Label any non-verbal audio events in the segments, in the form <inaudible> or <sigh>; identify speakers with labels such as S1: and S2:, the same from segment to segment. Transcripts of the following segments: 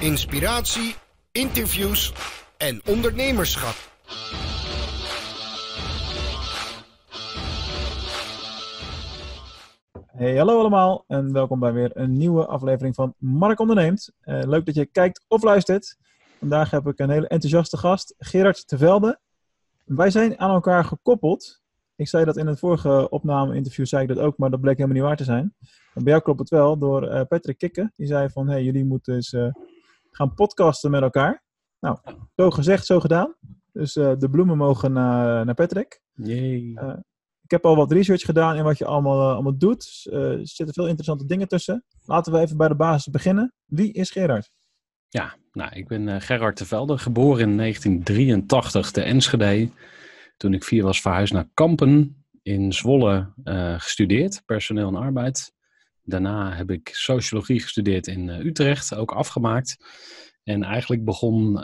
S1: inspiratie, interviews en ondernemerschap.
S2: Hey, hallo allemaal en welkom bij weer een nieuwe aflevering van Mark Onderneemt. Eh, leuk dat je kijkt of luistert. Vandaag heb ik een hele enthousiaste gast, Gerard Tevelde. Wij zijn aan elkaar gekoppeld. Ik zei dat in het vorige opname-interview, zei ik dat ook, maar dat bleek helemaal niet waar te zijn. bij jou klopt het wel, door uh, Patrick Kikke. Die zei van, hey, jullie moeten eens uh, gaan podcasten met elkaar. Nou, zo gezegd, zo gedaan. Dus de bloemen mogen naar, naar Patrick.
S3: Yay.
S2: Ik heb al wat research gedaan in wat je allemaal, uh, allemaal doet. Uh, er zitten veel interessante dingen tussen. Laten we even bij de basis beginnen. Wie is Gerard?
S3: Ja, nou, ik ben uh, Gerard de Velde, geboren in 1983 te Enschede. Toen ik vier was verhuisd naar Kampen in Zwolle gestudeerd, personeel en arbeid. Daarna heb ik sociologie gestudeerd in Utrecht, ook afgemaakt. En eigenlijk begon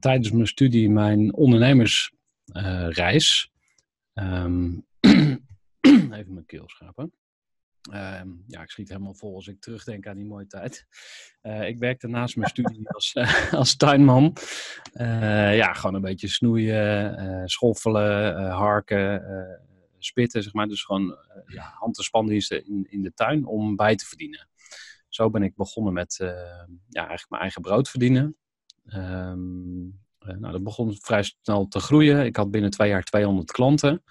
S3: tijdens mijn studie mijn ondernemersreis. Um, <clears throat> Even mijn keel schrapen. Uh, ja, ik schiet helemaal vol als ik terugdenk aan die mooie tijd. Uh, ik werkte naast mijn studie <laughs> als, als tuinman. Uh, ja, gewoon een beetje snoeien, schoffelen, harken, spitten, zeg maar. Dus gewoon ja, hand- en spandiensten in, in de tuin om bij te verdienen. Zo ben ik begonnen met ja, eigenlijk mijn eigen brood verdienen. Um, nou, dat begon vrij snel te groeien. Ik had binnen twee jaar 200 klanten.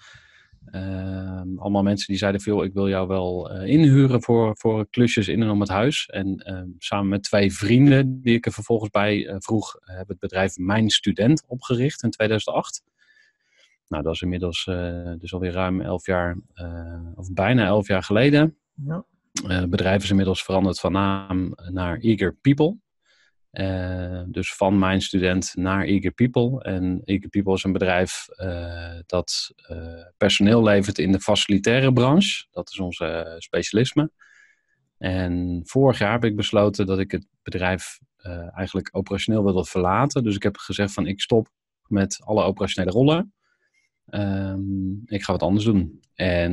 S3: Uh, allemaal mensen die zeiden veel, ik wil jou wel inhuren voor, voor klusjes in en om het huis. En uh, samen met twee vrienden die ik er vervolgens bij eh, vroeg, heb het bedrijf Mijn Student opgericht in 2008. Nou, dat is inmiddels dus alweer ruim elf jaar, of bijna elf jaar geleden. Ja. het bedrijf is inmiddels veranderd van naam naar Eager People. Uh, dus van mijn student naar Eager People. En Eager People is een bedrijf uh, dat uh, personeel levert in de facilitaire branche. Dat is onze specialisme. En vorig jaar heb ik besloten dat ik het bedrijf eigenlijk operationeel wilde verlaten. Dus ik heb gezegd van ik stop met alle operationele rollen. Um, ik ga wat anders doen. En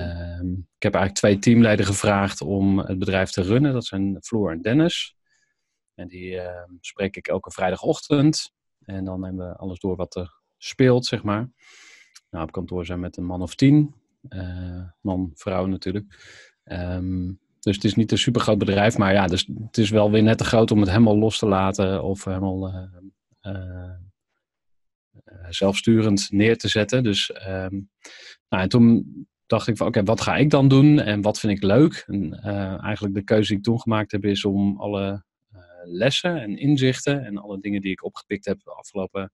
S3: um, ik heb eigenlijk twee teamleden gevraagd om het bedrijf te runnen. Dat zijn Floor en Dennis. En die uh, spreek ik elke vrijdagochtend. En dan nemen we alles door wat er speelt, zeg maar. Nou, op kantoor zijn we met een man of tien. Uh, man, vrouw natuurlijk. Um, dus het is niet een super groot bedrijf. Maar ja, dus het is wel weer net te groot om het helemaal los te laten. Of helemaal uh, zelfsturend neer te zetten. Dus um, nou, en toen dacht ik van oké, okay, wat ga ik dan doen? En wat vind ik leuk? En eigenlijk de keuze die ik toen gemaakt heb is om alle lessen en inzichten en alle dingen die ik opgepikt heb de afgelopen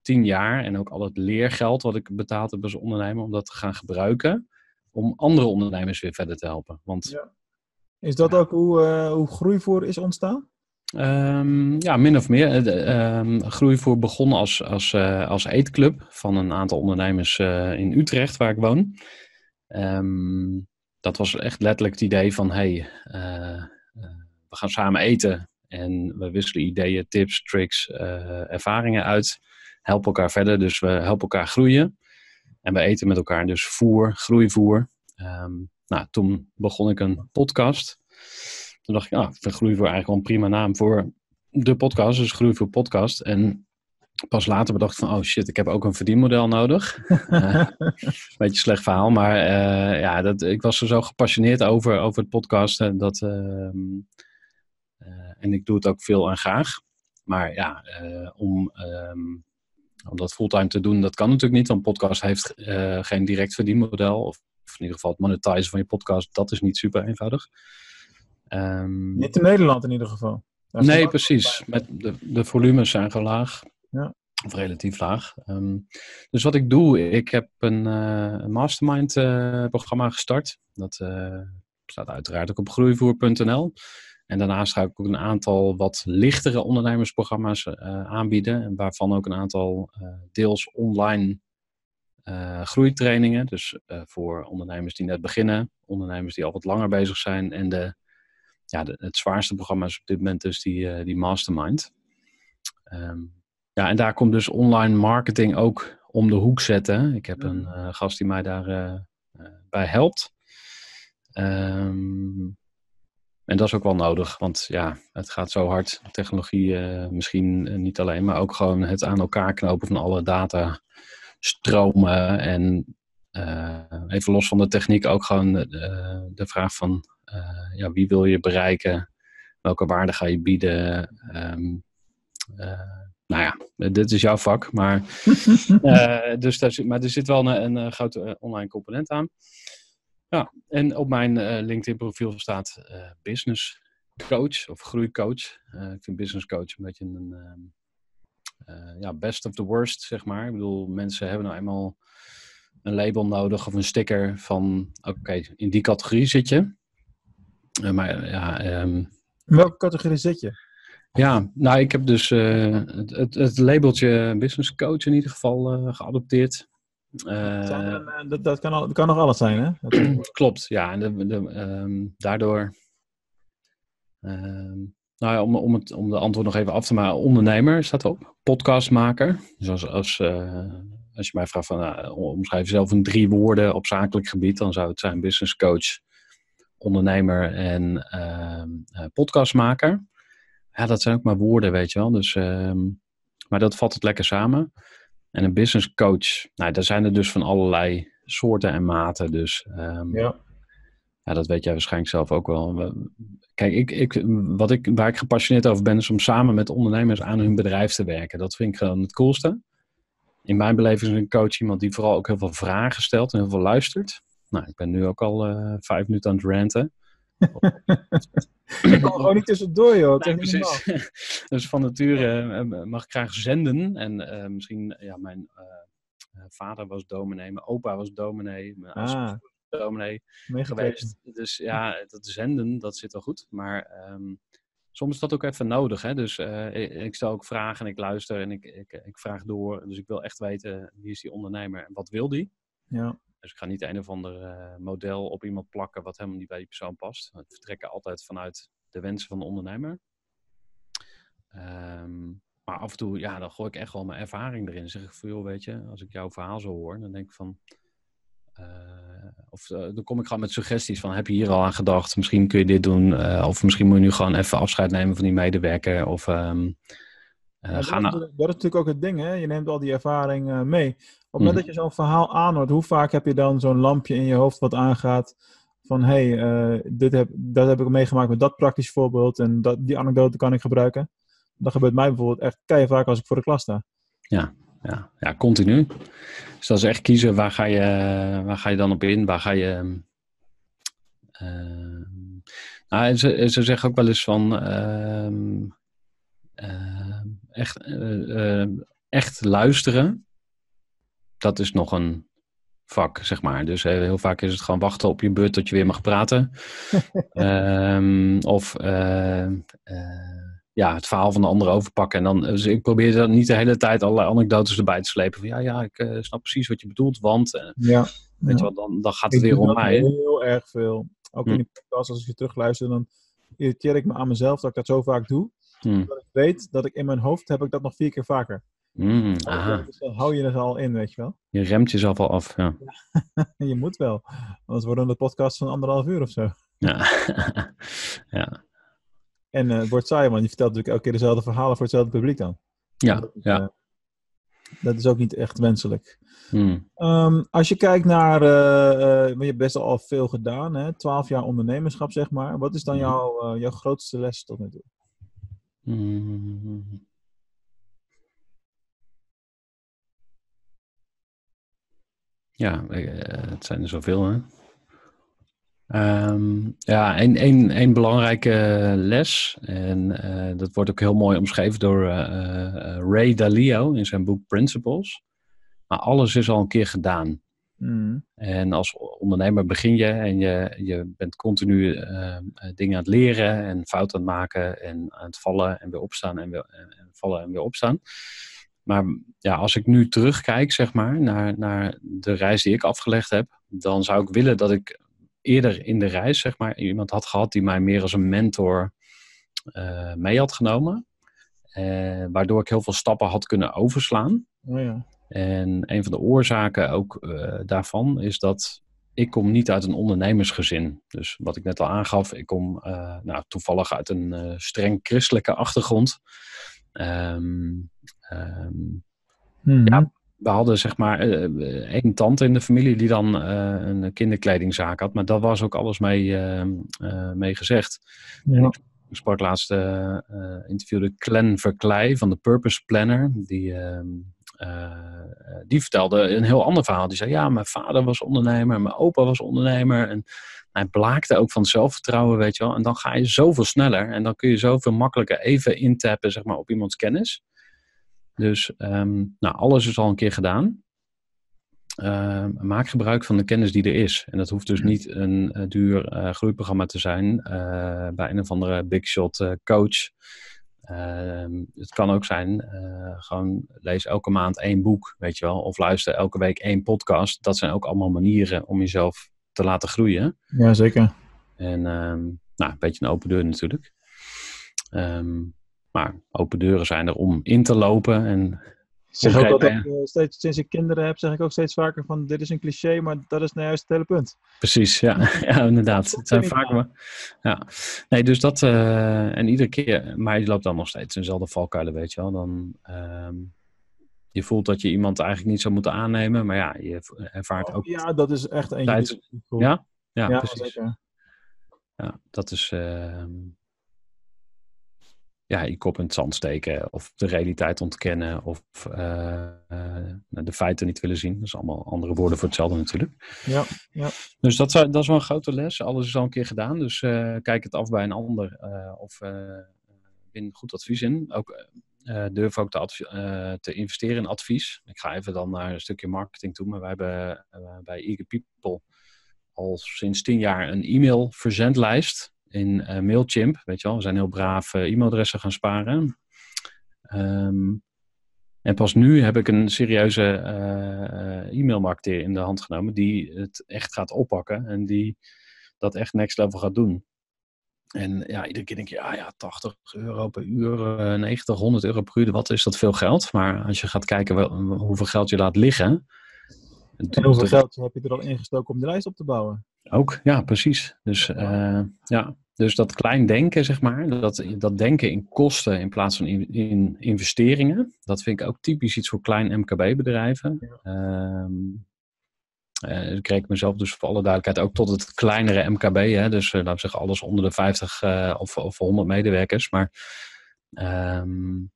S3: tien jaar en ook al het leergeld wat ik betaald heb als ondernemer, om dat te gaan gebruiken om andere ondernemers weer verder te helpen. Want,
S2: ja. Is dat ook hoe, uh, hoe Groeivoer is ontstaan?
S3: Um, ja, min of meer. Um, Groeivoer begon als, als, uh, als eetclub van een aantal ondernemers uh, in Utrecht, waar ik woon. Um, dat was echt letterlijk het idee van, hey, we gaan samen eten. En we wisselen ideeën, tips, tricks, ervaringen uit. Helpen elkaar verder, dus we helpen elkaar groeien. En we eten met elkaar dus voer, groeivoer. Nou, toen begon ik een podcast. Toen dacht ik, ah, ik groeivoer eigenlijk wel een prima naam voor de podcast. Dus groeivoer podcast. En pas later bedacht van, oh shit, ik heb ook een verdienmodel nodig. uh, <laughs> beetje slecht verhaal, maar uh, ja, dat, ik was er zo gepassioneerd over, over het podcasten. Dat, uh, en ik doe het ook veel en graag. Maar ja, om, um, om dat fulltime te doen, dat kan natuurlijk niet. Want podcast heeft geen direct verdienmodel. Of in ieder geval het monetizen van je podcast, dat is niet super eenvoudig.
S2: Um, niet in Nederland in ieder geval.
S3: Nee, precies. Met de, de volumes zijn gewoon laag. Ja. Of relatief laag. Um, dus wat ik doe, ik heb een, uh, een mastermind programma gestart. Dat staat uiteraard ook op groeivoer.nl. En daarnaast ga ik ook een aantal wat lichtere ondernemersprogramma's aanbieden. Waarvan ook een aantal deels online uh, groeitrainingen. Dus voor ondernemers die net beginnen, ondernemers die al wat langer bezig zijn. En de, ja, de, het zwaarste programma is op dit moment dus die, die mastermind. Um, ja, en daar komt dus online marketing ook om de hoek zetten. Ik heb een gast die mij daarbij bij helpt. Um, en dat is ook wel nodig, want ja, het gaat zo hard. Technologie uh, misschien niet alleen, maar ook gewoon het aan elkaar knopen van alle datastromen. En even los van de techniek ook gewoon de vraag van ja, wie wil je bereiken? Welke waarde ga je bieden? Um, nou ja, dit is jouw vak, maar, <laughs> dus daar, maar er zit wel een, een grote online component aan. Ja, en op mijn uh, LinkedIn profiel staat uh, business coach of groeicoach. Uh, ik vind business coach een beetje een ehm, ja, best of the worst, zeg maar. Ik bedoel, mensen hebben nou eenmaal een label nodig of een sticker van, oké, in die categorie zit je. maar ja... Um,
S2: in welke categorie zit je?
S3: Ja, nou, ik heb dus het, het, het, labeltje business coach in ieder geval geadopteerd.
S2: Uh, dat, dat, kan al, kan nog alles zijn, hè? <clears throat>
S3: klopt, ja. En de, de, um, daardoor. Um, nou ja, om, om, het, om de antwoord nog even af te maken. Ondernemer staat op. Podcastmaker. Dus als, als, uh, als je mij vraagt van uh, omschrijf jezelf in drie woorden op zakelijk gebied, dan zou het zijn business coach, ondernemer en uh, podcastmaker. Ja, dat zijn ook maar woorden, weet je wel. Dus, maar dat vat het lekker samen. En een business coach, nou, daar zijn er dus van allerlei soorten en maten. Dus um, ja. ja, dat weet jij waarschijnlijk zelf ook wel. Kijk, ik, ik, wat ik, waar ik gepassioneerd over ben, is om samen met ondernemers aan hun bedrijf te werken. Dat vind ik gewoon het coolste. In mijn beleving is een coach iemand die vooral ook heel veel vragen stelt en heel veel luistert. Nou, ik ben nu ook al uh, vijf minuten aan het ranten.
S2: ik kan gewoon niet tussendoor, joh. Nee,
S3: precies. <laughs> dus van nature uh, mag ik graag zenden. En uh, misschien, ja, mijn vader was dominee, mijn opa was dominee, mijn ah. dominee geweest. Dus ja, dat zenden, dat zit wel goed. Maar um, soms is dat ook even nodig. Hè? Dus ik, ik, stel ook vragen en ik luister en ik, ik, ik vraag door. Dus ik wil echt weten, wie is die ondernemer en wat wil die? Ja. Dus ik ga niet een of ander uh, model op iemand plakken wat helemaal niet bij die persoon past. We vertrekken altijd vanuit de wensen van de ondernemer. Um, maar af en toe, ja, dan gooi ik echt wel mijn ervaring erin. Dan zeg ik van, joh, weet je, als ik jouw verhaal zo hoor, dan denk ik van... Uh, of uh, dan kom ik gewoon met suggesties van, heb je hier al aan gedacht? Misschien kun je dit doen. of misschien moet je nu gewoon even afscheid nemen van die medewerker. Of... Um,
S2: ja, dat, is, dat, is, natuurlijk ook het ding, hè? Je neemt al die ervaring mee. Op het moment mhm. dat je zo'n verhaal aanhoort, hoe vaak heb je dan zo'n lampje in je hoofd wat aangaat van hé, hey, uh, dit heb, dat heb ik meegemaakt met dat praktisch voorbeeld en dat, die anekdote kan ik gebruiken. Dat gebeurt mij bijvoorbeeld echt keihard vaak als ik voor de klas sta.
S3: Ja, ja, ja, continu. Dus dat is echt kiezen waar ga je, waar ga je dan op in, waar ga je... Uh, nou, ze, ze zeggen ook wel eens van uh, echt, echt luisteren dat is nog een vak, zeg maar. Dus eh, heel vaak is het gewoon wachten op je beurt tot je weer mag praten. um, <laughs> of uh, ja, het verhaal van de ander overpakken. En dan, dus ik probeer dan niet de hele tijd allerlei anekdotes erbij te slepen. Van ja, ja, ik uh, snap precies wat je bedoelt, want ja, weet je wat, dan, dan gaat het ik weer om mij.
S2: Heel erg veel. Ook in hm. die podcast, als ik terugluister, dan irriteer ik me aan mezelf dat ik dat zo vaak doe. Hm. Dat ik weet dat ik in mijn hoofd heb ik dat nog vier keer vaker.
S3: Mm, aha.
S2: Dus dan hou je er al in, weet je wel.
S3: Je remt jezelf al af, ja. <laughs>
S2: je moet wel. Anders worden de podcast van anderhalf uur of zo.
S3: Ja. <laughs> ja.
S2: En uh, het wordt saai, want je vertelt natuurlijk elke keer dezelfde verhalen voor hetzelfde publiek dan.
S3: Ja, dat ja. Uh,
S2: dat is ook niet echt wenselijk. Hmm. Um, als je kijkt naar, uh, je hebt best al veel gedaan, hè? 12 jaar ondernemerschap zeg maar. Wat is dan hmm. jouw, jouw grootste les tot nu toe?
S3: Hmm. Ja, eh, het zijn er zoveel. Hè? Um, ja, één belangrijke les, en uh, dat wordt ook heel mooi omschreven door uh, Ray Dalio in zijn boek Principles. Maar alles is al een keer gedaan. Mm. En als ondernemer begin je en je, je bent continu dingen aan het leren en fouten aan het maken en aan het vallen en weer opstaan en weer en vallen en weer opstaan. Maar ja, als ik nu terugkijk, zeg maar, naar, naar de reis die ik afgelegd heb, dan zou ik willen dat ik eerder in de reis, zeg maar, iemand had gehad die mij meer als een mentor uh, mee had genomen. Uh, waardoor ik heel veel stappen had kunnen overslaan.
S2: Oh ja.
S3: En een van de oorzaken ook uh, daarvan is dat ik kom niet uit een ondernemersgezin. Dus wat ik net al aangaf, ik kom nou, toevallig uit een streng christelijke achtergrond. Um, ja, we hadden zeg maar één tante in de familie die dan een kinderkledingzaak had. Maar dat was ook alles mee, mee gezegd. Ja. Ik sprak laatst, interviewde Glenn Verkleij van de Purpose Planner. Die, ehm, eh, die vertelde een heel ander verhaal. Die zei, ja, mijn vader was ondernemer, mijn opa was ondernemer. En hij blaakte ook van zelfvertrouwen, weet je wel. En dan ga je zoveel sneller en dan kun je zoveel makkelijker even intappen, zeg maar, op iemands kennis. Dus, um, nou, alles is al een keer gedaan. Uh, maak gebruik van de kennis die er is. En dat hoeft dus niet een uh, duur uh, groeiprogramma te zijn bij een of andere big shot coach. Ehm, het kan ook zijn, gewoon lees elke maand één boek, weet je wel. Of luister elke week één podcast. Dat zijn ook allemaal manieren om jezelf te laten groeien.
S2: Ja, zeker.
S3: En ehm, nou, een beetje een open deur natuurlijk. Um, maar open deuren zijn er om in te lopen en
S2: zeg ook altijd, uh, steeds, sinds ik kinderen heb, zeg ik ook steeds vaker van dit is een cliché, maar dat is nou juist het hele punt.
S3: Precies, ja, <laughs> ja inderdaad. Het zijn vaak ja. Nee, dus dat, uh, en iedere keer, maar je loopt dan nog steeds dezelfde valkuilen, weet je wel. Dan, um, je voelt dat je iemand eigenlijk niet zou moeten aannemen, maar ja, je ervaart oh, ook...
S2: Ja, dat is echt een
S3: tijd... Ja? ja? Ja, precies. Zeker. Ja, dat is... Uh, ja, je kop in het zand steken of de realiteit ontkennen of uh, uh, de feiten niet willen zien. Dat is allemaal andere woorden voor hetzelfde natuurlijk.
S2: Ja, ja.
S3: Dus dat, dat is wel een grote les. Alles is al een keer gedaan, dus uh, kijk het af bij een ander of win goed advies in. Ook durf ook te, te, investeren in advies. Ik ga even dan naar een stukje marketing toe, maar wij hebben bij Eager People al sinds tien jaar een e-mail verzendlijst in uh, Mailchimp. Weet je wel, we zijn heel braaf uh, e-mailadressen gaan sparen. Um, en pas nu heb ik een serieuze uh, e-mailmarketeer in de hand genomen die het echt gaat oppakken en die dat echt next level gaat doen. En ja, iedere keer denk je, ja, ja 80 euro per uur, 90, 100 euro per uur, wat is dat veel geld? Maar als je gaat kijken wel, hoeveel geld je laat liggen.
S2: En hoeveel geld heb je er al ingestoken om de lijst op te bouwen?
S3: Ook, ja, precies. Dus ja, dus dat klein denken, zeg maar, dat, dat denken in kosten in plaats van in, in investeringen, dat vind ik ook typisch iets voor klein MKB-bedrijven. Ja. Ehm, uh, ik reken mezelf dus voor alle duidelijkheid ook tot het kleinere MKB. Hè? Dus uh, laten we zeggen alles onder de 50 uh, eh, of, of 100 medewerkers. Maar um,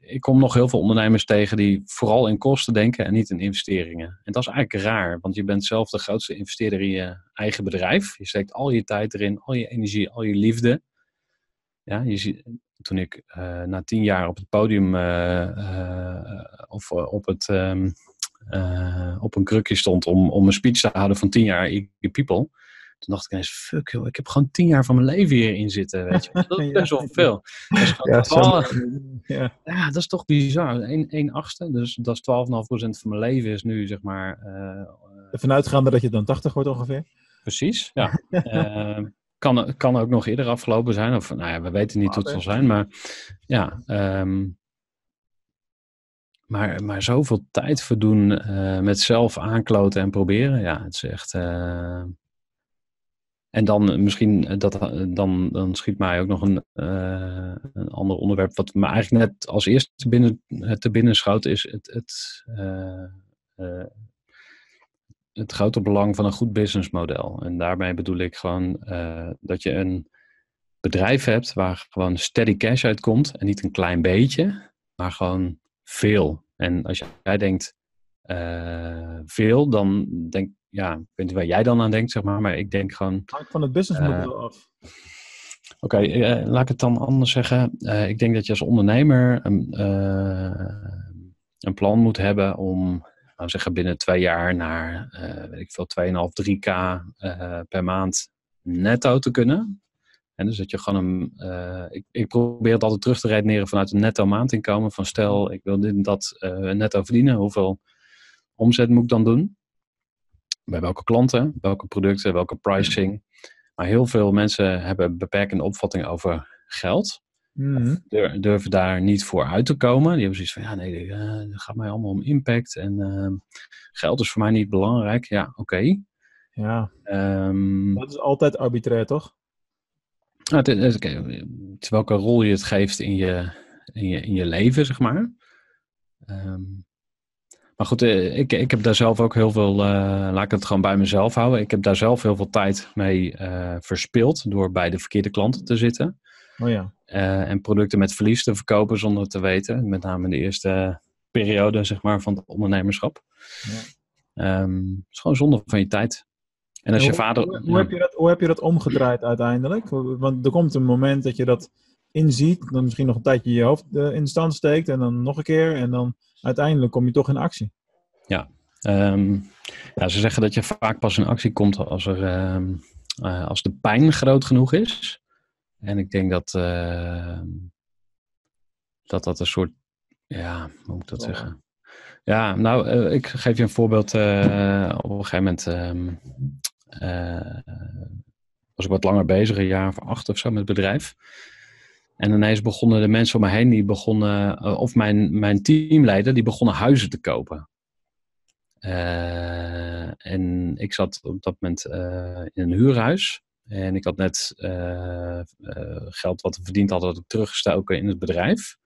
S3: ik kom nog heel veel ondernemers tegen die vooral in kosten denken en niet in investeringen. En dat is eigenlijk raar, want je bent zelf de grootste investeerder in je eigen bedrijf. Je steekt al je tijd erin, al je energie, al je liefde. Ja, je ziet, toen ik uh, na tien jaar op het podium uh, of op, het, um, op een krukje stond om, om een speech te houden van tien jaar People toen dacht ik ineens, fuck joh, ik heb gewoon tien jaar van mijn leven hierin zitten, weet je. Dat is <laughs> best wel veel. Dat is ja, ja. ja, dat is toch bizar. 1 achtste, dus dat is 12,5% van mijn leven is nu, zeg maar... Uh,
S2: Ervan uitgaande dat je dan 80 wordt ongeveer?
S3: Precies, ja. uh, <laughs> kan, kan ook nog eerder afgelopen zijn, of nou ja, we weten niet hoe het zal zijn, maar ja... Um, maar, maar zoveel tijd verdoen uh, met zelf aankloten en proberen, ja, het is echt... Uh, en dan misschien, eh, dat, eh, dan, dan schiet mij ook nog een, een ander onderwerp, wat me eigenlijk net als eerste te binnen, te binnen schoot, is het, het, het grote belang van een goed businessmodel. En daarmee bedoel ik gewoon dat je een bedrijf hebt waar gewoon steady cash uitkomt en niet een klein beetje, maar gewoon veel. En als jij denkt veel, dan denk ja, ik weet niet waar jij dan aan denkt, zeg maar, maar ik denk gewoon...
S2: Hangt van het businessmodel uh, af.
S3: Oké, okay, uh, laat ik het dan anders zeggen. Uh, ik denk dat je als ondernemer een, een plan moet hebben om, laten we zeggen, binnen twee jaar naar, weet ik veel, 2,5, 3k per maand netto te kunnen. En dus dat je gewoon een. ik, ik, probeer het altijd terug te redeneren vanuit een netto maandinkomen. Van stel, ik wil dit en dat netto verdienen. Hoeveel omzet moet ik dan doen? Bij welke klanten, welke producten, welke pricing. Maar heel veel mensen hebben beperkende opvattingen over geld. Dur- durven daar niet voor uit te komen. Die hebben zoiets van, ja nee, eh, het gaat mij allemaal om impact en ehm, geld is voor mij niet belangrijk. Ja, oké.
S2: Ja,
S3: Ehm,
S2: dat is altijd arbitrair, toch?
S3: nou, het, is- oké, het is welke rol je het geeft in je, in je, in je leven, zeg maar. Ehm, maar goed, eh, ik, ik heb daar zelf ook heel veel, eh, laat ik het gewoon bij mezelf houden. Ik heb daar zelf heel veel tijd mee eh, verspild door bij de verkeerde klanten te zitten.
S2: Oh ja.
S3: en producten met verlies te verkopen zonder het te weten. Met name in de eerste periode zeg maar, van het ondernemerschap.
S2: Ja.
S3: Ehm, het is gewoon zonde van je tijd. En als je
S2: hoe,
S3: vader...
S2: Hoe, heb je dat, hoe heb je dat omgedraaid uiteindelijk? Want er komt een moment dat je dat inziet, dan misschien nog een tijdje je hoofd in de stand steekt en dan nog een keer en dan uiteindelijk kom je toch in actie.
S3: Ehm, ja, ze zeggen dat je vaak pas in actie komt als, er, ehm, eh, als de pijn groot genoeg is. En ik denk dat ehm, dat, dat een soort. Ja, hoe moet ik dat
S2: Ja.
S3: zeggen? Ja, nou, eh, ik geef je een voorbeeld. eh, op een gegeven moment ehm, eh, was ik wat langer bezig, een jaar of acht of zo met het bedrijf. En ineens begonnen de mensen om me heen, die begonnen, eh, of mijn, mijn teamleider, die begonnen huizen te kopen. Eh, en ik zat op dat moment eh, in een huurhuis. En ik had net geld wat we verdiend hadden, teruggestoken in het bedrijf.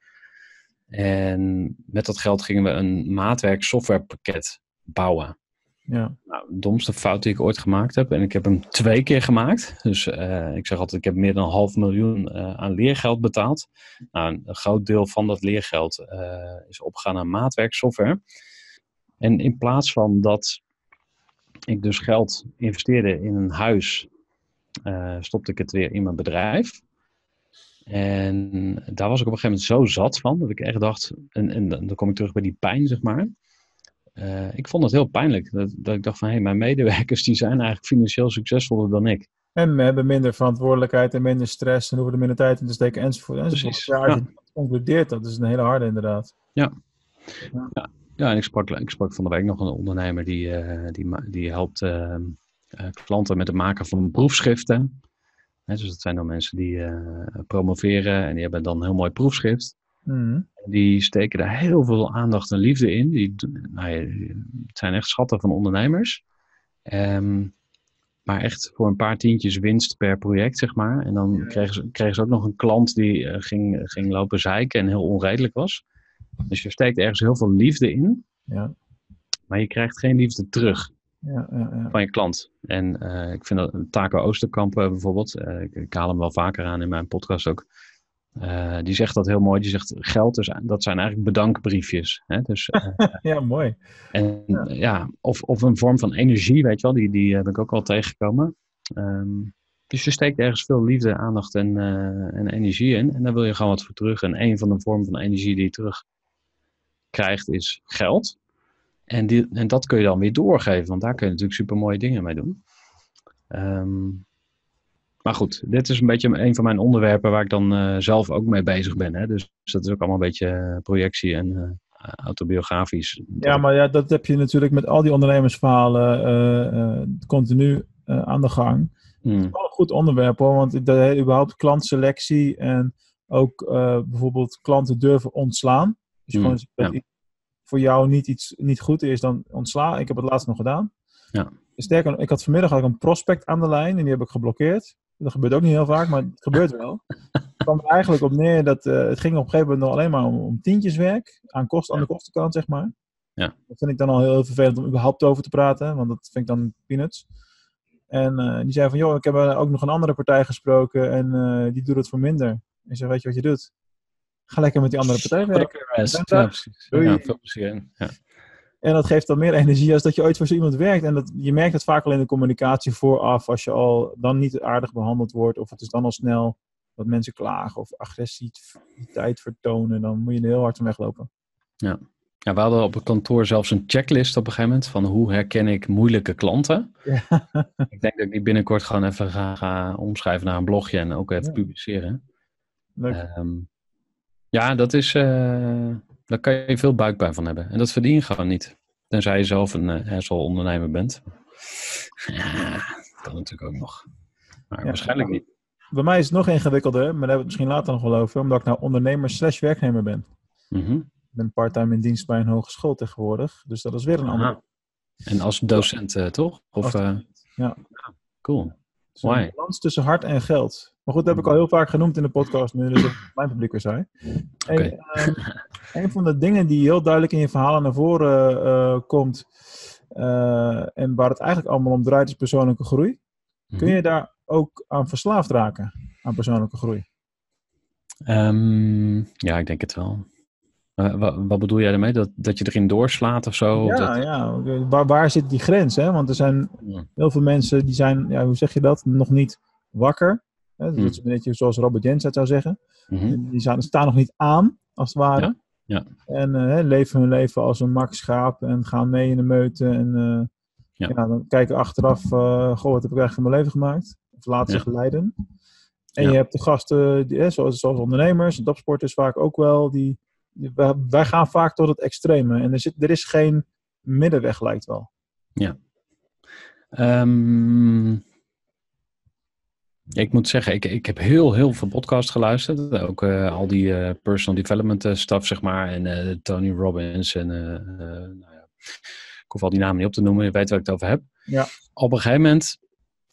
S3: En met dat geld gingen we een maatwerk softwarepakket bouwen.
S2: Ja,
S3: Nou, de domste fout die ik ooit gemaakt heb. En ik heb hem twee keer gemaakt. Dus eh, ik zeg altijd, ik heb meer dan een half miljoen eh, aan leergeld betaald. Nou, een groot deel van dat leergeld eh, is opgegaan aan maatwerksoftware. En in plaats van dat ik dus geld investeerde in een huis, stopte ik het weer in mijn bedrijf. En daar was ik op een gegeven moment zo zat van, dat ik echt dacht, en, en dan kom ik terug bij die pijn, zeg maar. Eh, ik vond het heel pijnlijk. Dat, dat ik dacht van, hé, mijn medewerkers die zijn eigenlijk financieel succesvoller dan ik.
S2: en we hebben minder verantwoordelijkheid en minder stress en hoeven er minder tijd in te steken enzovoort. enzovoort. Ja, als je dat concludeert, dat is een hele harde inderdaad.
S3: Ja, en ik sprak, ik sprak van de week nog een ondernemer die, eh, die, die helpt eh, eh, klanten met het maken van proefschriften. Dus dat zijn dan mensen die promoveren en die hebben dan een heel mooi proefschrift.
S2: Mhm.
S3: Die steken daar heel veel aandacht en liefde in. Die, nou ja, het zijn echt schatten van ondernemers. Ehm, maar echt voor een paar tientjes winst per project, zeg maar. En dan kregen ze, kregen ze ook nog een klant die eh, ging, ging lopen zeiken en heel onredelijk was. Dus je steekt ergens heel veel liefde in,
S2: Ja,
S3: maar je krijgt geen liefde terug
S2: ja, ja, ja.
S3: van je klant. En eh, ik vind dat Taco Oosterkamp eh, bijvoorbeeld, ik, ik haal hem wel vaker aan in mijn podcast ook. Eh, die zegt dat heel mooi. Die zegt geld, is, dat zijn eigenlijk bedankbriefjes. Hè? Dus, eh, <laughs>
S2: ja, mooi.
S3: en ja, of, of een vorm van energie, weet je wel, die, die heb ik ook al tegengekomen. Ehm, dus je steekt ergens veel liefde, aandacht en, eh, en energie in. En daar wil je gewoon wat voor terug. En een van de vormen van energie die je terug krijgt is geld. En, die, en dat kun je dan weer doorgeven, want daar kun je natuurlijk super mooie dingen mee doen. Ehm, maar goed, dit is een beetje een van mijn onderwerpen waar ik dan eh, zelf ook mee bezig ben. Hè? Dus, dus dat is ook allemaal een beetje eh, projectie en eh, autobiografisch.
S2: Ja, maar ja, dat heb je natuurlijk met al die ondernemersverhalen continu aan de gang.
S3: Mm,
S2: wel een goed onderwerp hoor, want de, hele- überhaupt klantselectie en ook bijvoorbeeld klanten durven ontslaan. Dus
S3: Mm,
S2: gewoon dat
S3: ja.
S2: voor jou niet iets niet goed is, dan ontsla. Ik heb het laatst nog gedaan.
S3: Ja.
S2: Sterker, ik had vanmiddag had ik een prospect aan de lijn en die heb ik geblokkeerd. Dat gebeurt ook niet heel vaak, maar het gebeurt wel. Het kwam er eigenlijk op neer dat eh, het ging op een gegeven moment nog alleen maar om, om tientjeswerk. Aan, kost, aan de kostenkant, zeg maar.
S3: Ja.
S2: Dat vind ik dan al heel, heel vervelend om überhaupt over te praten, want dat vind ik dan peanuts. En eh, die zei van, joh, ik heb eh, ook nog een andere partij gesproken en die doet het voor minder. Ik zeg, weet je wat je doet? Ga lekker met die andere partij werken.
S3: Ja,
S2: Ja,
S3: precies. Ja, veel plezier. Ja.
S2: En dat geeft dan meer energie als dat je ooit voor zo iemand werkt. En dat, je merkt het vaak al in de communicatie vooraf, als je al dan niet aardig behandeld wordt, of het is dan al snel dat mensen klagen of agressiviteit vertonen, dan moet je er heel hard van weglopen.
S3: Ja, we hadden op het kantoor zelfs een checklist op een gegeven moment van hoe herken ik moeilijke klanten.
S2: Ja. <laughs>
S3: Ik denk dat ik die binnenkort gewoon even ga, ga omschrijven naar een blogje en ook even
S2: Ja.
S3: publiceren.
S2: Leuk.
S3: Ehm, ja, dat is, eh, daar kan je veel buikpijn van hebben. En dat verdien je gewoon niet. Tenzij je zelf een uh, asshole ondernemer bent. Ja, dat kan natuurlijk ook nog. Maar
S2: Ja.
S3: waarschijnlijk niet.
S2: bij mij is het nog ingewikkelder, maar daar hebben we het misschien later nog wel over, omdat ik nou ondernemer slash werknemer ben.
S3: Mhm.
S2: Ik ben part-time in dienst bij een hogeschool tegenwoordig, dus dat is weer een ander.
S3: En als docent, eh, toch? Of, eh,
S2: ja.
S3: Cool.
S2: Een balans tussen hart en geld. Maar goed, dat heb ik al heel vaak genoemd in de podcast nu, dus dat <laughs> mijn publiek weer zei.
S3: Oké.
S2: ehm, <laughs> een van de dingen die heel duidelijk in je verhalen naar voren eh, komt, eh, en waar het eigenlijk allemaal om draait, is persoonlijke groei. Kun
S3: Mhm.
S2: je daar ook aan verslaafd raken, aan persoonlijke groei?
S3: Ehm, ja, ik denk het wel. Eh, wa- wat bedoel jij daarmee? Dat, dat je erin doorslaat of zo? Of
S2: Ja,
S3: dat...
S2: ja. Waar, waar zit die grens? Hè? Want er zijn heel veel mensen die zijn, ja, hoe zeg je dat, nog niet wakker. Hè? Dat
S3: Hmm.
S2: is een beetje zoals Robert Jens het zou zeggen.
S3: Mhm.
S2: Die staan, staan nog niet aan, als het ware.
S3: Ja, ja.
S2: En eh, leven hun leven als een mak schaap en gaan mee in de meute. En eh,
S3: Ja.
S2: ja. dan kijken achteraf, goh, wat heb ik eigenlijk van mijn leven gemaakt? Of laten zich leiden. En je hebt de gasten, die, hè, zoals, zoals ondernemers, topsporters vaak ook wel, die- wij, gaan vaak tot het extreme. En er, zit, er is geen middenweg, lijkt wel.
S3: Ehm, ik moet zeggen, ik, ik heb heel, heel veel podcasts geluisterd. Ook eh, al die eh, personal development eh, stuff, zeg maar. En Tony Robbins en nou ja, ik hoef al die namen niet op te noemen. Je weet waar ik het over heb.
S2: Ja.
S3: Op een gegeven moment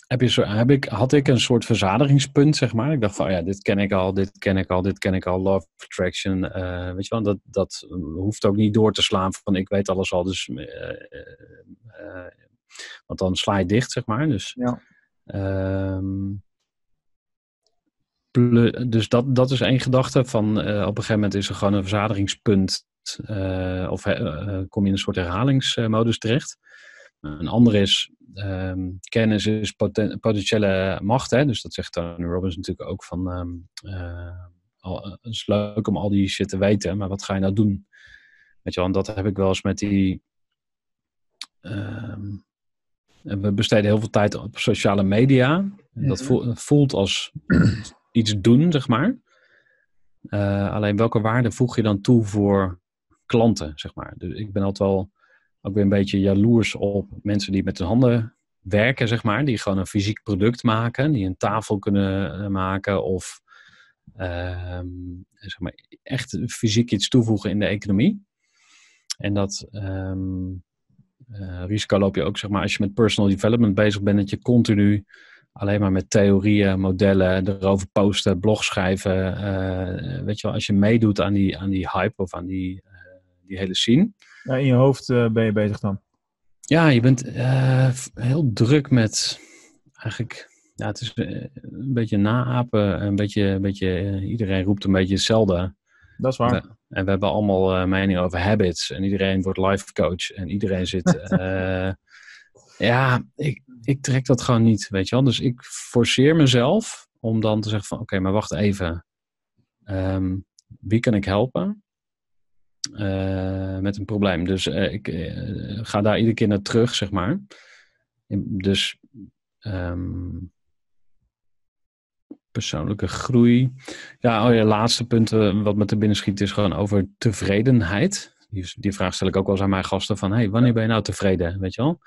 S3: heb je zo, heb ik, had ik een soort verzadigingspunt, zeg maar. Ik dacht van, oh ja, dit ken ik al, dit ken ik al, dit ken ik al. Love Attraction, eh, weet je wel. Dat, dat hoeft ook niet door te slaan van, ik weet alles al. Dus, eh, eh, want dan sla je dicht, zeg maar. Dus,
S2: Ja.
S3: ehm, dus dat, dat is één gedachte van op een gegeven moment is er gewoon een verzadigingspunt. of kom je in een soort herhalingsmodus terecht. Een andere is ehm, kennis is poten- potentiële macht. Hè? Dus dat zegt Tony Robbins natuurlijk ook van ehm, eh, al, het is leuk om al die shit te weten, maar wat ga je nou doen? Weet je wel, en dat heb ik wel eens met die ehm, we besteden heel veel tijd op sociale media. En Dat voelt, voelt als <clears throat> iets doen, zeg maar. Eh, alleen welke waarde voeg je dan toe voor klanten, zeg maar. Dus ik ben altijd wel ook weer een beetje jaloers op mensen die met hun handen werken, zeg maar. Die gewoon een fysiek product maken. Die een tafel kunnen eh, maken of ehm, zeg maar, echt fysiek iets toevoegen in de economie. En dat ehm, eh, risico loop je ook, zeg maar, als je met personal development bezig bent, dat je continu alleen maar met theorieën, modellen, erover posten, blog schrijven. eh, weet je wel, als je meedoet aan die, aan die hype of aan die, die hele scene.
S2: Ja, in je hoofd eh, ben je bezig dan.
S3: Ja, je bent eh, heel druk met eigenlijk. Ja, het is eh, een beetje naapen. Een beetje, een beetje, iedereen roept een beetje hetzelfde.
S2: Dat is waar.
S3: We- en we hebben allemaal meningen over habits. En iedereen wordt life coach. En iedereen zit. <laughs> ja, ik, ik trek dat gewoon niet, weet je wel. Dus ik forceer mezelf om dan te zeggen van... Oké, maar wacht even. Ehm, wie kan ik helpen? Eh, met een probleem. Dus eh, ik eh, ga daar iedere keer naar terug, zeg maar. Dus ehm, persoonlijke groei. Ja, oh ja, laatste punt wat me te binnen schiet is gewoon over tevredenheid. Die, die vraag stel ik ook wel eens aan mijn gasten van, hey, wanneer ben je nou tevreden, weet je wel?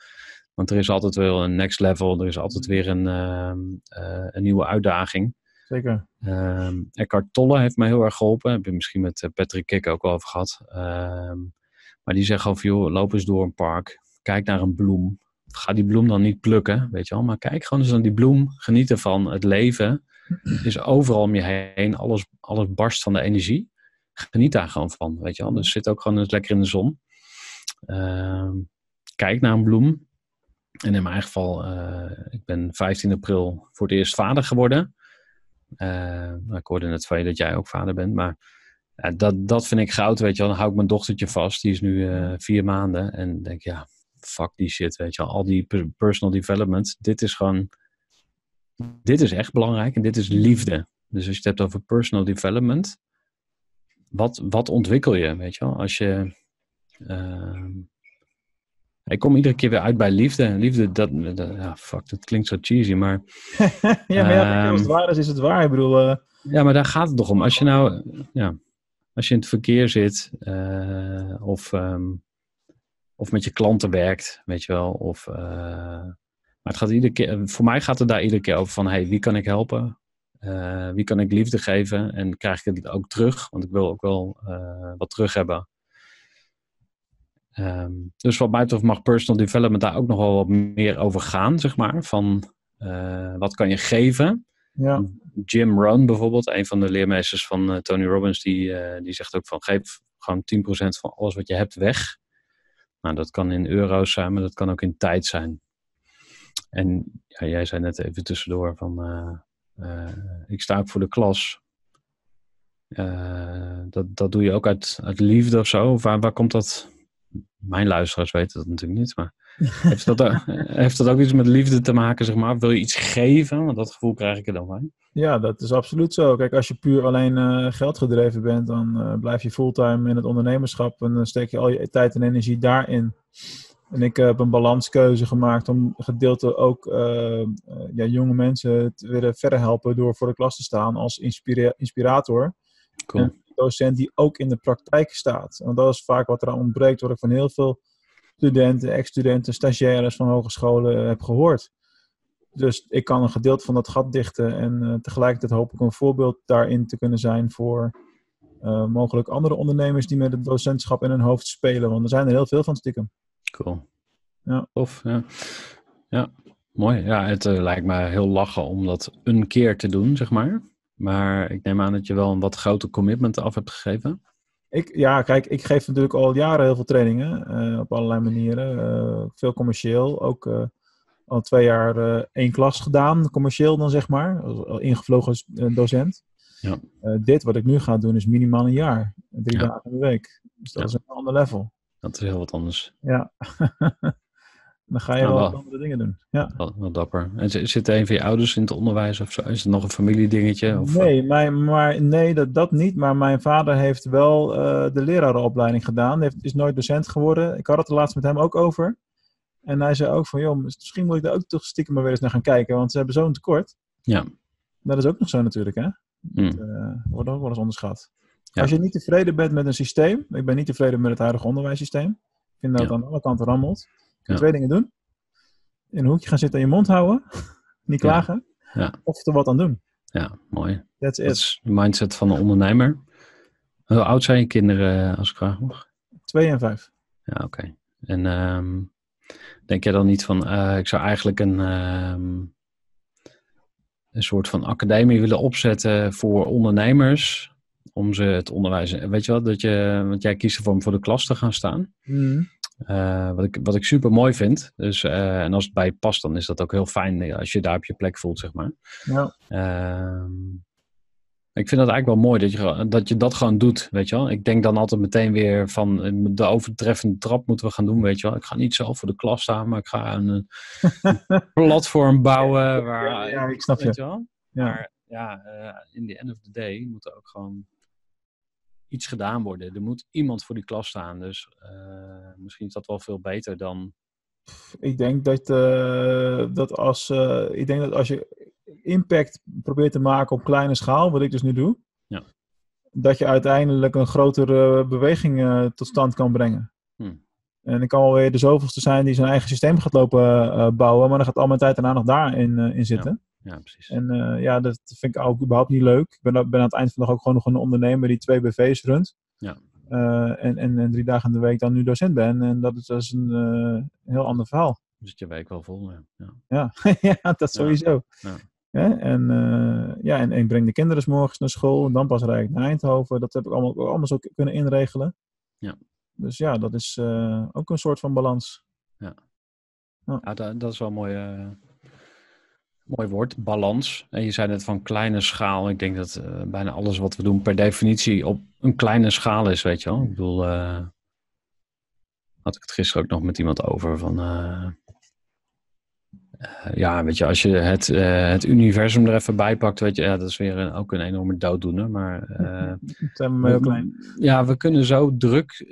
S3: Want er is altijd wel een next level, er is altijd weer een, ehm, eh, een nieuwe uitdaging.
S2: Zeker.
S3: Ehm Eckhart Tolle heeft mij heel erg geholpen. Heb je misschien met eh, Patrick Kik ook wel over gehad. Ehm, maar die zegt over, joh, loop eens door een park. Kijk naar een bloem. Ga die bloem dan niet plukken, weet je wel. Maar kijk gewoon eens naar die bloem. Geniet ervan. Het leven is overal om je heen. Alles, alles barst van de energie. Geniet daar gewoon van, weet je wel. Dus zit ook gewoon eens lekker in de zon. Ehm, kijk naar een bloem. En in mijn eigen geval, eh, ik ben 15 april voor het eerst vader geworden. Eh, ik hoorde net van je dat jij ook vader bent, maar dat, dat vind ik goud, weet je wel. Dan hou ik mijn dochtertje vast, die is nu eh, vier maanden. En denk, ja, fuck die shit, weet je wel. Al die per- personal development, dit is gewoon, dit is echt belangrijk en dit is liefde. Dus als je het hebt over personal development, wat, wat ontwikkel je, weet je wel? Als je, ehm, ik kom iedere keer weer uit bij liefde. Liefde, dat, dat ja, fuck, dat klinkt zo cheesy, maar <laughs>
S2: ja, maar ja,
S3: Ehm,
S2: als het waar is, is het waar. Ik bedoel, eh,
S3: Ja, maar daar gaat het toch om. Als je nou, ja, als je in het verkeer zit eh, of, ehm, of met je klanten werkt, weet je wel. Of, eh, maar het gaat iedere keer, voor mij gaat het daar iedere keer over van, hey, wie kan ik helpen? wie kan ik liefde geven en krijg ik het ook terug? Want ik wil ook wel wat terug hebben. Ehm, dus wat mij betreft mag personal development daar ook nog wel wat meer over gaan, zeg maar. Van eh, wat kan je geven?
S2: Ja,
S3: Jim Rohn bijvoorbeeld, een van de leermeesters van eh, Tony Robbins, die, eh, die zegt ook van geef gewoon 10% van alles wat je hebt weg. Nou, dat kan in euro's zijn, maar dat kan ook in tijd zijn. En ja, jij zei net even tussendoor van ik sta ook voor de klas. Dat, dat doe je ook uit, uit liefde of zo? Waar, waar komt dat? Mijn luisteraars weten dat natuurlijk niet, maar <laughs> heeft dat, ook- heeft dat ook iets met liefde te maken, zeg maar? Wil je iets geven? Want dat gevoel krijg ik er dan bij.
S2: ja, dat is absoluut zo. Kijk, als je puur alleen eh, geld gedreven bent, dan eh, blijf je fulltime in het ondernemerschap en dan steek je al je tijd en energie daarin. En ik heb een balanskeuze gemaakt om gedeelte ook eh, eh, ja, jonge mensen te willen verder helpen door voor de klas te staan als inspira- inspirator.
S3: Cool.
S2: En docent die ook in de praktijk staat. Want dat is vaak wat er aan ontbreekt, wat ik van heel veel studenten, ex-studenten, stagiaires van hogescholen heb gehoord. Dus ik kan een gedeelte van dat gat dichten en eh, tegelijkertijd hoop ik een voorbeeld daarin te kunnen zijn voor eh, mogelijk andere ondernemers die met het docentschap in hun hoofd spelen. Want er zijn er heel veel van stiekem.
S3: Cool.
S2: Ja.
S3: Of, ja. Ja, mooi. Ja, het eh, lijkt me heel lachen om dat een keer te doen, zeg maar. Maar ik neem aan dat je wel een wat groter commitment af hebt gegeven.
S2: Ik, ja, kijk, ik geef natuurlijk al jaren heel veel trainingen eh, op allerlei manieren. eh, veel commercieel, ook eh, al twee jaar één klas gedaan, commercieel dan zeg maar, ingevlogen als, docent.
S3: Ja.
S2: Dit wat ik nu ga doen is minimaal een jaar, drie
S3: Ja.
S2: dagen de week. Dus dat
S3: Ja.
S2: is een ander level.
S3: Dat is heel wat anders.
S2: Ja. <laughs> dan ga je
S3: Nou,
S2: wel andere dingen doen. Ja.
S3: Wel, wel dapper. En zi- zitten een van je ouders in het onderwijs of zo? Is het nog een familiedingetje? Of, eh,
S2: Nee, mijn, maar, nee dat, dat niet. Maar mijn vader heeft wel eh, de lerarenopleiding gedaan. Heeft, is nooit docent geworden. Ik had het er laatst met hem ook over. En hij zei ook van, joh, misschien moet ik daar ook toch stiekem maar weer eens naar gaan kijken. Want ze hebben zo'n tekort.
S3: Ja.
S2: Dat is ook nog zo natuurlijk, hè.
S3: Hmm.
S2: Dat eh, wordt ook wel eens onderschat.
S3: Ja.
S2: Als je niet tevreden bent met een systeem. Ik ben niet tevreden met het huidige onderwijssysteem. Ik vind dat
S3: Ja.
S2: aan alle kanten rammelt.
S3: Ja.
S2: twee dingen doen. In een hoekje gaan zitten en je mond houden. <laughs> niet klagen.
S3: Ja.
S2: Of er wat aan doen.
S3: ja, mooi.
S2: That's
S3: Dat is de mindset van een ondernemer. Hoe oud zijn je kinderen, eh, als ik vraag mag?
S2: Twee en vijf.
S3: Ja, oké. En ehm, denk jij dan niet van, eh, ik zou eigenlijk een, ehm, een soort van academie willen opzetten voor ondernemers, om ze het onderwijs, weet je wel, dat je, want jij kiest ervoor om voor de klas te gaan staan. Eh, wat, ik, wat ik super mooi vind. Dus, eh, en als het bij je past, dan is dat ook heel fijn eh, als je daar op je plek voelt, zeg maar.
S2: Ja.
S3: Ehm, ik vind dat eigenlijk wel mooi dat je, dat je dat gewoon doet, weet je wel. Ik denk dan altijd meteen weer van de overtreffende trap moeten we gaan doen, weet je wel. Ik ga niet zelf voor de klas staan, maar ik ga een, <laughs> platform bouwen. Waar,
S2: Ja, ja, ik snap je.
S3: weet je wel.
S2: Ja.
S3: Maar ja, in the end of the day moet er ook gewoon iets gedaan worden. Er moet iemand voor die klas staan. Dus eh, misschien is dat wel veel beter dan.
S2: Ik denk dat, eh, dat als, eh, ik denk dat als je impact probeert te maken op kleine schaal, wat ik dus nu doe,
S3: Ja.
S2: dat je uiteindelijk een grotere beweging tot stand kan brengen.
S3: Hmm.
S2: En ik kan wel weer de zoveelste zijn die zijn eigen systeem gaat lopen bouwen, maar dan gaat al mijn tijd en aandacht daarin in zitten.
S3: Ja, precies.
S2: En eh, ja, dat vind ik ook überhaupt niet leuk. Ik ben, ben aan het eind van de dag ook gewoon nog een ondernemer die twee BV's runt.
S3: Ja.
S2: Eh, en, en, en drie dagen in de week dan nu docent ben. En dat is, dat is een eh, heel ander verhaal.
S3: Dus je week wel vol. Ja. Ja.
S2: Ja, <laughs> ja dat sowieso.
S3: Ja.
S2: Ja, en, eh, ja, en, en ik breng de kinderen 's morgens naar school. En dan pas rijd ik naar Eindhoven. Dat heb ik allemaal, allemaal zo kunnen inregelen.
S3: Ja.
S2: Dus ja, dat is eh, ook een soort van balans.
S3: Ja, dat, dat is wel een mooi, eh, mooi woord, balans. En je zei net van kleine schaal. Ik denk dat eh, bijna alles wat we doen per definitie op een kleine schaal is, weet je wel. Ik bedoel, eh, had ik het gisteren ook nog met iemand over van... eh, ja, weet je, als je het, het universum er even bij pakt, weet je, ja, dat is weer een, ook een enorme dooddoener. Maar
S2: Het maar heel klein.
S3: ja, we kunnen zo druk,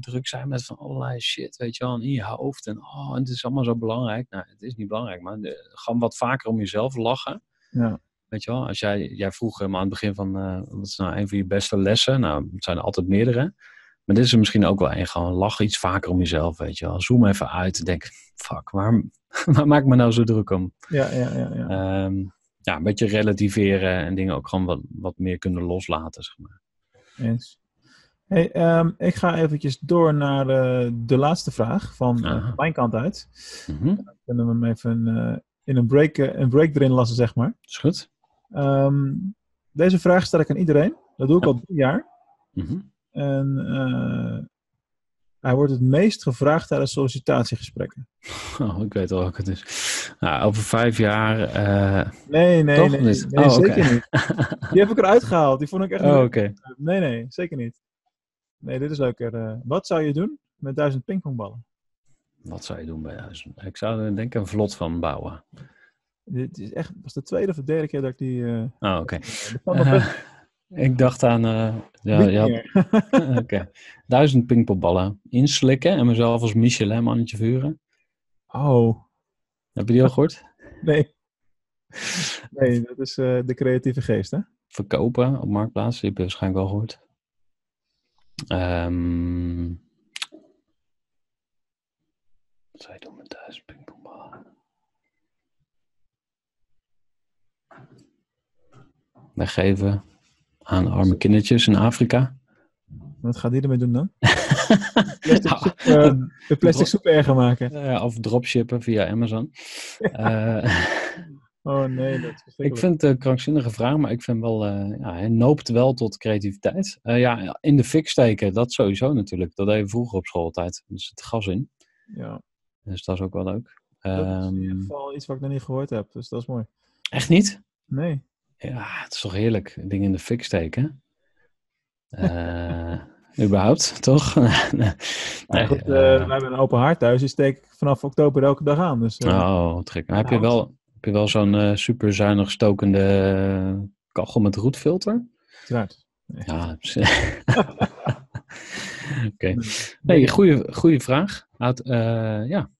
S3: druk zijn met van allerlei shit, weet je wel, en in je hoofd. En oh, het is allemaal zo belangrijk. Nou, het is niet belangrijk, maar de- gewoon wat vaker om jezelf lachen.
S2: Ja.
S3: Weet je wel, als jij, jij vroeg hem aan het begin van, eh, wat is nou een van je beste lessen? Nou, het zijn er altijd meerdere. Maar dit is er misschien ook wel één. Gewoon lach iets vaker om jezelf, weet je wel. Zoom even uit. Denk, fuck, waar, <laughs> waar maak ik me nou zo druk om?
S2: Ja, ja, ja. ja.
S3: Ehm, ja, een beetje relativeren en dingen ook gewoon wat, wat meer kunnen loslaten. Zeg maar.
S2: Eens. Hey, ehm, ik ga eventjes door naar eh, de laatste vraag van eh, mijn kant uit.
S3: Mhm,
S2: Dan kunnen we hem even eh, in een break, een break erin lassen, zeg maar.
S3: Is goed.
S2: Ehm, deze vraag stel ik aan iedereen. Dat doe ik
S3: Ja.
S2: al drie jaar.
S3: Mhm.
S2: En hij wordt het meest gevraagd tijdens sollicitatiegesprekken.
S3: Oh, ik weet al welke het is. Nou, over vijf jaar.
S2: Nee, nee, nee.
S3: Oh,
S2: zeker niet. Die heb ik eruit gehaald. Die vond ik echt
S3: oh,
S2: leuk.
S3: oké.
S2: Nee, nee, zeker niet. Nee, dit is leuker. Eh, wat zou je doen met duizend pingpongballen?
S3: Wat zou je doen bij duizend? Ik zou er denk ik een vlot van bouwen.
S2: Dit is echt, was de tweede of de derde keer dat ik die... eh
S3: Oh, oké. <laughs> Eh, ik dacht aan. ja, ja, <laughs> <laughs> oké. Duizend pingpongballen inslikken en mezelf als Michelin-mannetje vuren.
S2: Oh,
S3: Heb je die al gehoord?
S2: nee. Nee, dat is de creatieve geest, hè?
S3: Verkopen op marktplaats. Die heb je waarschijnlijk wel gehoord. Ehm, wat zou je doen met duizend pingpongballen? Weggeven aan arme kindertjes in Afrika.
S2: Wat gaat die ermee doen dan? <laughs> Plastic
S3: Nou,
S2: soep, eh, de plastic soep erger maken.
S3: eh, of dropshippen via Amazon. <laughs> Eh,
S2: Oh nee, dat is
S3: ik vind het een krankzinnige vraag, maar ik vind wel, eh, ja, hij noopt wel tot creativiteit. Eh, ja, in de fik steken, dat sowieso natuurlijk. Dat deed je vroeger op schooltijd. Er zit gas in,
S2: Ja,
S3: dus dat is ook wel leuk.
S2: dat is in ieder
S3: Ehm,
S2: geval iets wat ik nog niet gehoord heb, dus dat is mooi.
S3: echt niet?
S2: Nee.
S3: Ja, het is toch heerlijk, dingen in de fik steken. Eh <laughs> überhaupt, toch? <laughs> nee,
S2: Maar goed, we hebben een open haard thuis, die steek ik vanaf oktober elke dag aan. Dus,
S3: oh. Maar heb je wel, heb je wel zo'n eh, super zuinig stokende eh, kachel met roetfilter?
S2: uiteraard. Nee.
S3: Ja. <laughs> <laughs> Oké. Nee, goede, goede vraag. Houd, eh, ja.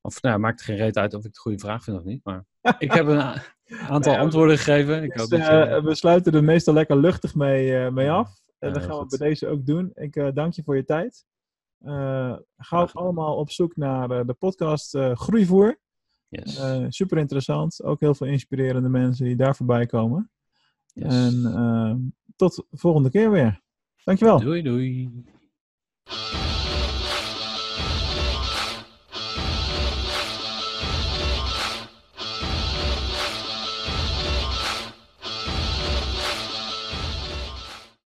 S3: Of nou, maakt geen reet uit of ik het goede vraag vind of niet. Maar ik heb een aantal
S2: ja,
S3: antwoorden gegeven. Ik
S2: Dus,
S3: dat
S2: we sluiten er meestal lekker luchtig mee, mee af. En dat gaan we bij deze ook doen. Ik dank je voor je tijd. Ga ook allemaal op zoek naar de podcast Groeivoer.
S3: Yes.
S2: Eh, super interessant. Ook heel veel inspirerende mensen die daar voorbij komen.
S3: yes.
S2: En eh, tot de volgende keer weer. Dankjewel.
S3: Doei, doei.